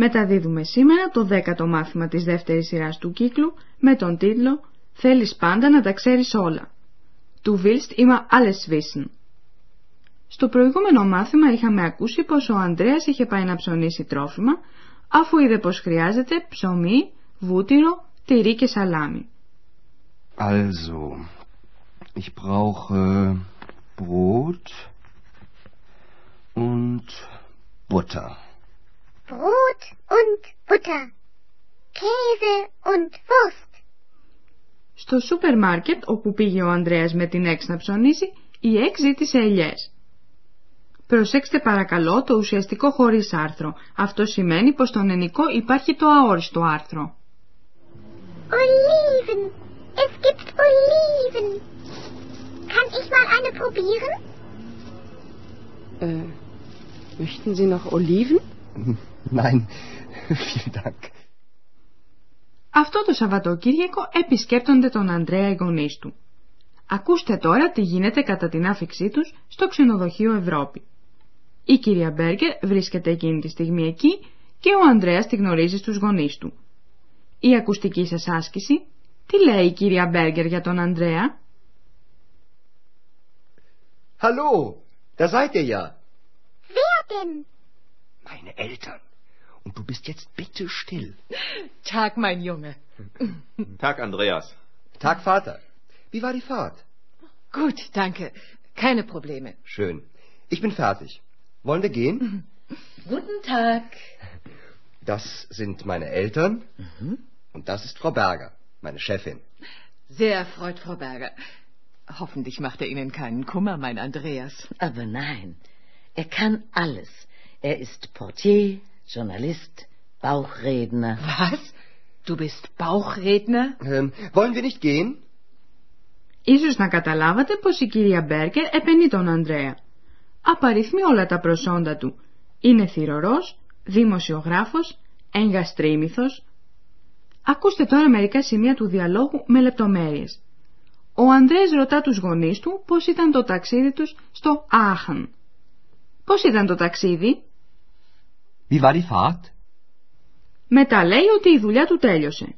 Μεταδίδουμε σήμερα το δέκατο μάθημα της δεύτερης σειράς του κύκλου με τον τίτλο «Θέλεις πάντα να τα ξέρεις όλα». Du willst immer alles wissen. Στο προηγούμενο μάθημα είχαμε ακούσει πως ο Ανδρέας είχε πάει να ψωνίσει τρόφιμα αφού είδε πως χρειάζεται ψωμί, βούτυρο, τυρί και σαλάμι. Also, ich brauche Brot und Butter. Brot und Butter, Käse und Wurst. Στο σούπερ μάρκετ όπου πήγε ο Ανδρέας με την Εξ να ψωνίσει, η Εξ ζήτησε ελιές. Προσέξτε παρακαλώ το ουσιαστικό χωρίς άρθρο. Αυτό σημαίνει πως στον ενικό υπάρχει το αόριστο άρθρο. Oliven. Es gibt Oliven. Kann ich mal eine probieren? Äh, möchten Sie noch Oliven? Nein, vielen Dank. Αυτό το Σαββατοκύριακο επισκέπτονται τον Ανδρέα οι γονείς του. Ακούστε τώρα τι γίνεται κατά την άφηξή τους στο ξενοδοχείο Ευρώπη. Η κυρία Μπέργκερ βρίσκεται εκείνη τη στιγμή εκεί και ο Ανδρέας τη γνωρίζει στους γονείς του. Η ακουστική σας άσκηση, τι λέει η κυρία Μπέργκερ για τον Ανδρέα? Hallo, da seid ihr ja. Wer denn? Meine Eltern. Und du bist jetzt bitte still. Tag, mein Junge. Tag, Andreas. Tag, Vater. Wie war die Fahrt? Gut, danke. Keine Probleme. Schön. Ich bin fertig. Wollen wir gehen? Guten Tag. Das sind meine Eltern. Und das ist Frau Berger, meine Chefin. Sehr erfreut, Frau Berger. Hoffentlich macht er Ihnen keinen Kummer, mein Andreas. Aber nein, er kann alles. Er ist Portier, Journalist, Bauchredner. Was? Du bist Bauchredner? Ähm, wollen wir nicht gehen? Ίσως να καταλάβατε πως η κυρία Μπέρκερ επενεί τον Ανδρέα. Απαριθμεί όλα τα προσόντα του. Είναι θηρορός, δημοσιογράφος, εγκαστρίμηθος. Ακούστε τώρα μερικά σημεία του διαλόγου με λεπτομέρειες. Ο Ανδρέας ρωτά τους γονείς του πώς ήταν το ταξίδι τους στο Άχαν. Πώς ήταν το ταξίδι; Wie war die Fahrt? Μετά λέει ότι η δουλειά του τέλειωσε.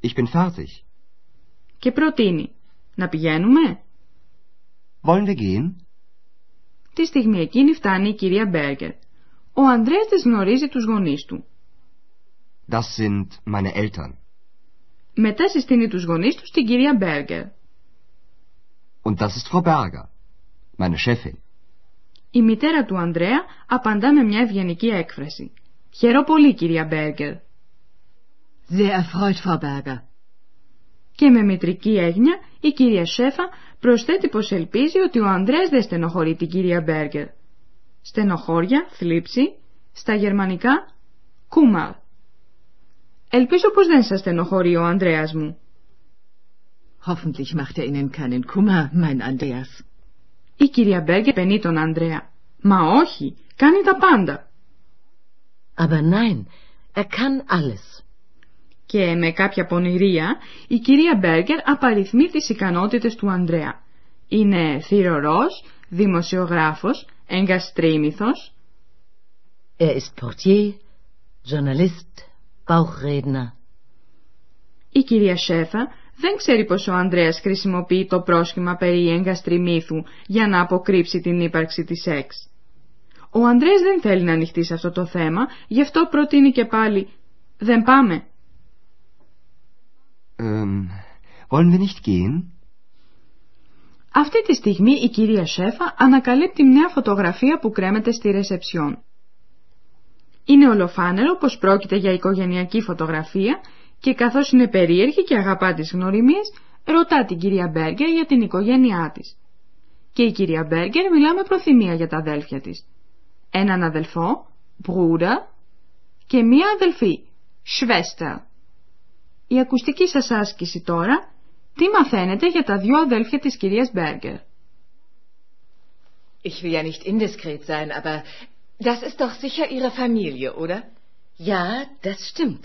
Ich bin fertig. Και προτείνει. Να πηγαίνουμε; Wollen wir gehen? Τη στιγμή εκείνη φτάνει η κυρία Μπέργκερ. Ο Ανδρέας της γνωρίζει τους γονείς του. Das sind meine Eltern. Μετά συστήνει τους γονείς τους στην κυρία Μπέργκερ. Und das ist Frau Berger, meine Chefin. Η μητέρα του Ανδρέα απαντά με μια ευγενική έκφραση. Χαιρό πολύ κυρία Μπέργκερ. Sehr erfreut, Frau Berger. Και με μητρική έγνοια η κυρία Σέφα προσθέτει πως ελπίζει ότι ο Ανδρέας δεν στενοχωρεί την κυρία Μπέργκερ. Στενοχώρια, θλίψη, στα γερμανικά, κούμαλ. Ελπίζω πως δεν σας στενοχωρεί ο Ανδρέας μου. Hoffentlich macht er Ihnen keinen Kummer, mein Andreas. Η κυρία Μπέργκερ πενεί τον Ανδρέα. Μα όχι, κάνει τα πάντα. Aber nein, er kann alles. Και με κάποια πονηρία, η κυρία Μπέργκερ απαριθμεί τις ικανότητες του Ανδρέα. Είναι θηρορός, δημοσιογράφος, εγκαστρίμηθος, Er ist Portier, Journalist, Bauchredner. Η κυρία Σέφα δεν ξέρει πως ο Ανδρέας χρησιμοποιεί το πρόσχημα περί εγκαστριμήθου για να αποκρύψει την ύπαρξη της σεξ. Ο Ανδρέας δεν θέλει να ανοιχτεί σε αυτό το θέμα, γι' αυτό προτείνει και πάλι «Δεν πάμε». Ähm, wollen wir nicht gehen? Αυτή τη στιγμή η κυρία Σέφα ανακαλύπτει μια φωτογραφία που κρέμεται στη ρεσεψιόν. Είναι ολοφάνερο πως πρόκειται για οικογενειακή φωτογραφία και καθώς είναι περίεργη και αγαπά τις γνωριμίες, ρωτά την κυρία Μπέργκερ για την οικογένειά της. Και η κυρία Μπέργκερ μιλά με προθυμία για τα αδέλφια της. Έναν αδελφό, Μπρούρα, και μία αδελφή, Schwester. Η ακουστική σας άσκηση τώρα, τι μαθαίνετε για τα δυο αδέλφια της κυρίας Μπέργκερ; Ich will ja nicht indiskret sein, aber das ist doch sicher Ihre Familie, oder? Ja, das stimmt.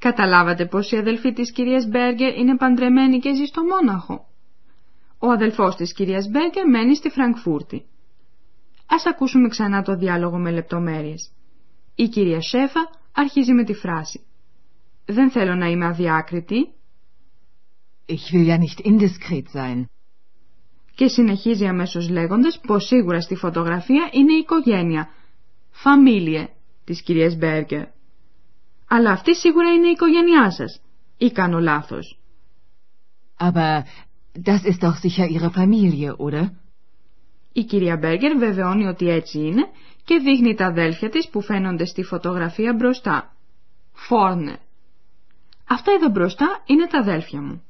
Καταλάβατε πως η αδελφή της κυρίας Μπέργκερ είναι παντρεμένη και ζει στο Μόναχο. Ο αδελφός της κυρίας Μπέργκερ μένει στη Φραγκφούρτη. Ας ακούσουμε ξανά το διάλογο με λεπτομέρειες. Η κυρία Σέφα αρχίζει με τη φράση «Δεν θέλω να είμαι αδιάκριτη» Ich will ja nicht indiskret sein. και συνεχίζει αμέσως λέγοντας πως σίγουρα στη φωτογραφία είναι η οικογένεια «Familie» της κυρίας Μπέργκερ. Αλλά αυτή σίγουρα είναι η οικογένειά σας. Ή κάνω λάθος. Aber das ist doch sicher Ihre Familie, oder? Η κυρία Μπέργκερ βεβαιώνει ότι έτσι είναι και δείχνει τα αδέλφια της που φαίνονται στη φωτογραφία μπροστά. Φόρνε. Αυτά εδώ μπροστά είναι τα αδέλφια μου.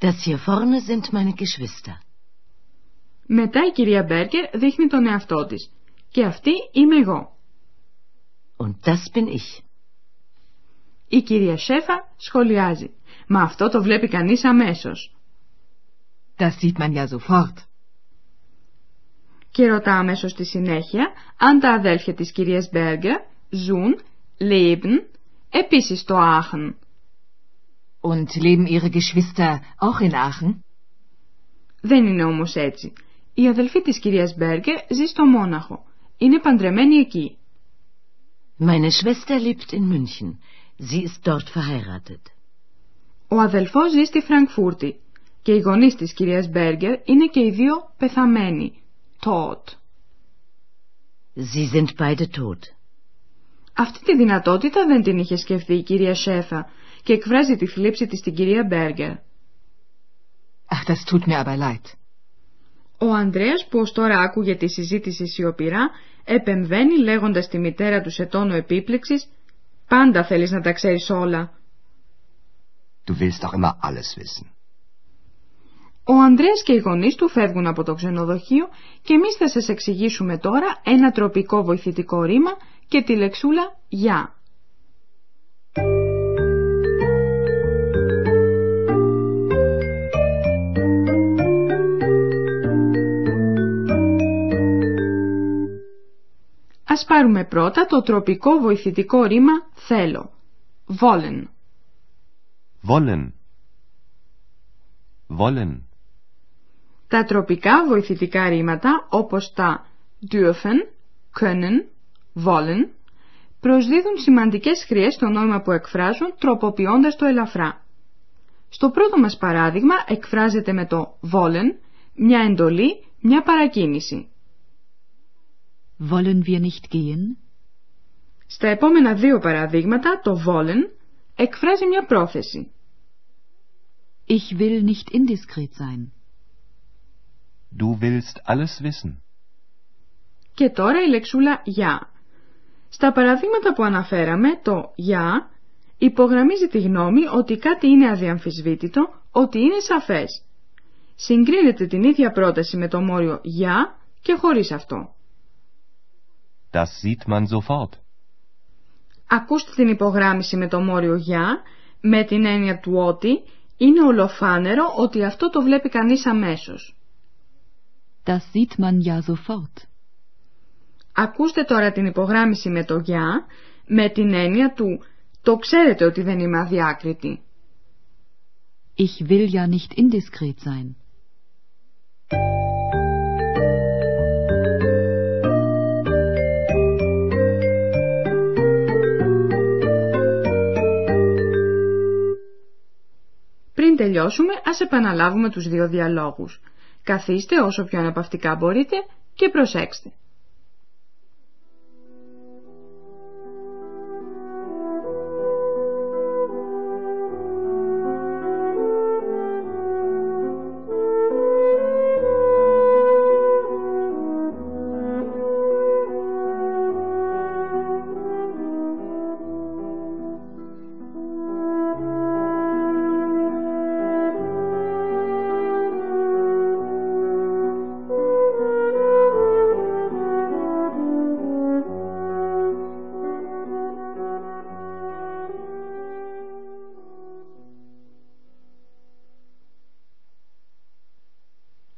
Das hier vorne sind meine Geschwister. Μετά η κυρία Μπέργκερ δείχνει τον εαυτό της. Και αυτή είμαι εγώ. Und das bin ich. Η κυρία Σέφα σχολιάζει. Μα αυτό το βλέπει κανείς αμέσως. Das sieht man ja sofort. Και ρωτά αμέσως στη συνέχεια αν τα αδέλφια της κυρίας Μπέργκερ ζουν, leben, επίσης στο Άχεν. Und leben Ihre Geschwister auch in Aachen? Δεν είναι όμως έτσι. Η αδελφή της κυρίας Μπέργκερ ζει στο Μόναχο. Είναι παντρεμένη εκεί. Meine Schwester lebt in München. Sie ist dort verheiratet. Ο αδελφός ζει στη Φραγκφούρτη και οι γονείς της κυρίας Μπέργκερ είναι και οι δύο πεθαμένοι. Tot. Sie sind beide tot. Αυτή τη δυνατότητα δεν την είχε σκεφτεί η κυρία Σέφα και εκφράζει τη θλίψη της στην κυρία Μπέργκερ. Ach, das tut mir aber leid. Ο Ανδρέας που ως τώρα άκουγε τη συζήτηση σιωπηρά επεμβαίνει λέγοντας στη μητέρα του σε τόνο επίπληξης «Πάντα θέλεις να τα ξέρεις όλα». Du willst doch immer alles wissen. Ο Ανδρέας και οι γονείς του φεύγουν από το ξενοδοχείο και εμείς θα σας εξηγήσουμε τώρα ένα τροπικό βοηθητικό ρήμα και τη λεξούλα «για». Ας πάρουμε πρώτα το τροπικό βοηθητικό ρήμα «θέλω». Wollen. Wollen. Wollen. Τα τροπικά βοηθητικά ρήματα όπως τα dürfen, können, wollen προσδίδουν σημαντικές χρειές στο νόημα που εκφράζουν τροποποιώντας το ελαφρά. Στο πρώτο μας παράδειγμα εκφράζεται με το wollen μια εντολή, μια παρακίνηση. Wollen wir nicht gehen? Στα επόμενα δύο παραδείγματα το wollen εκφράζει μια πρόθεση. Ich will nicht indiskret sein. Du willst alles wissen. Και τώρα η λεξούλα για. Στα παραδείγματα που αναφέραμε, το για υπογραμμίζει τη γνώμη ότι κάτι είναι αδιαμφισβήτητο, ότι είναι σαφές. Συγκρίνεται την ίδια πρόταση με το μόριο για και χωρίς αυτό. Das sieht man sofort. Ακούστε την υπογράμμιση με το μόριο για, με την έννοια του ότι είναι ολοφάνερο ότι αυτό το βλέπει κανείς αμέσως. Das sieht man ja sofort. Ακούστε τώρα την υπογράμμιση με το για, με την έννοια του το ξέρετε ότι δεν είμαι αδιάκριτη. Ich will ja nicht indiskret sein. Πριν τελειώσουμε, ας επαναλάβουμε τους δύο διαλόγους. Καθίστε όσο πιο αναπαυτικά μπορείτε και προσέξτε.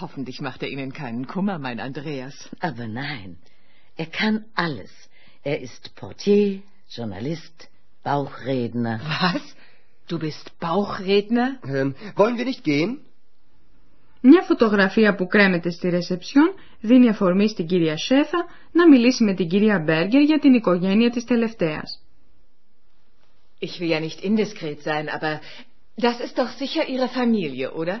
Hoffentlich macht er Ihnen keinen Kummer, mein Andreas. Aber nein, er kann alles. Er ist Portier, Journalist, Bauchredner. Was? Du bist Bauchredner? Ähm, wollen wir nicht gehen? Μια φωτογραφία που κρέμεται στη ρεσεψιόν δίνει αφορμή στην κυρία Σέφα να μιλήσει με την κυρία Μπέργκερ για την οικογένεια της τελευταίας. Ich will ja nicht indiskret sein, aber das ist doch sicher Ihre Familie, oder?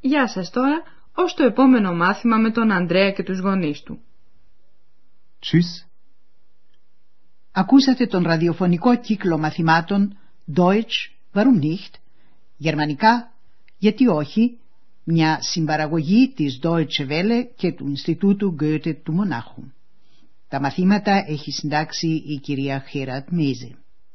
Γεια σας τώρα, ως το επόμενο μάθημα με τον Ανδρέα και τους γονείς του. Tschüss. Ακούσατε τον ραδιοφωνικό κύκλο μαθημάτων Deutsch, warum nicht, γερμανικά, γιατί όχι, μια συμπαραγωγή της Deutsche Welle και του Ινστιτούτου Goethe του Μονάχου. Τα μαθήματα έχει συντάξει η κυρία Χέρατ Μέζε.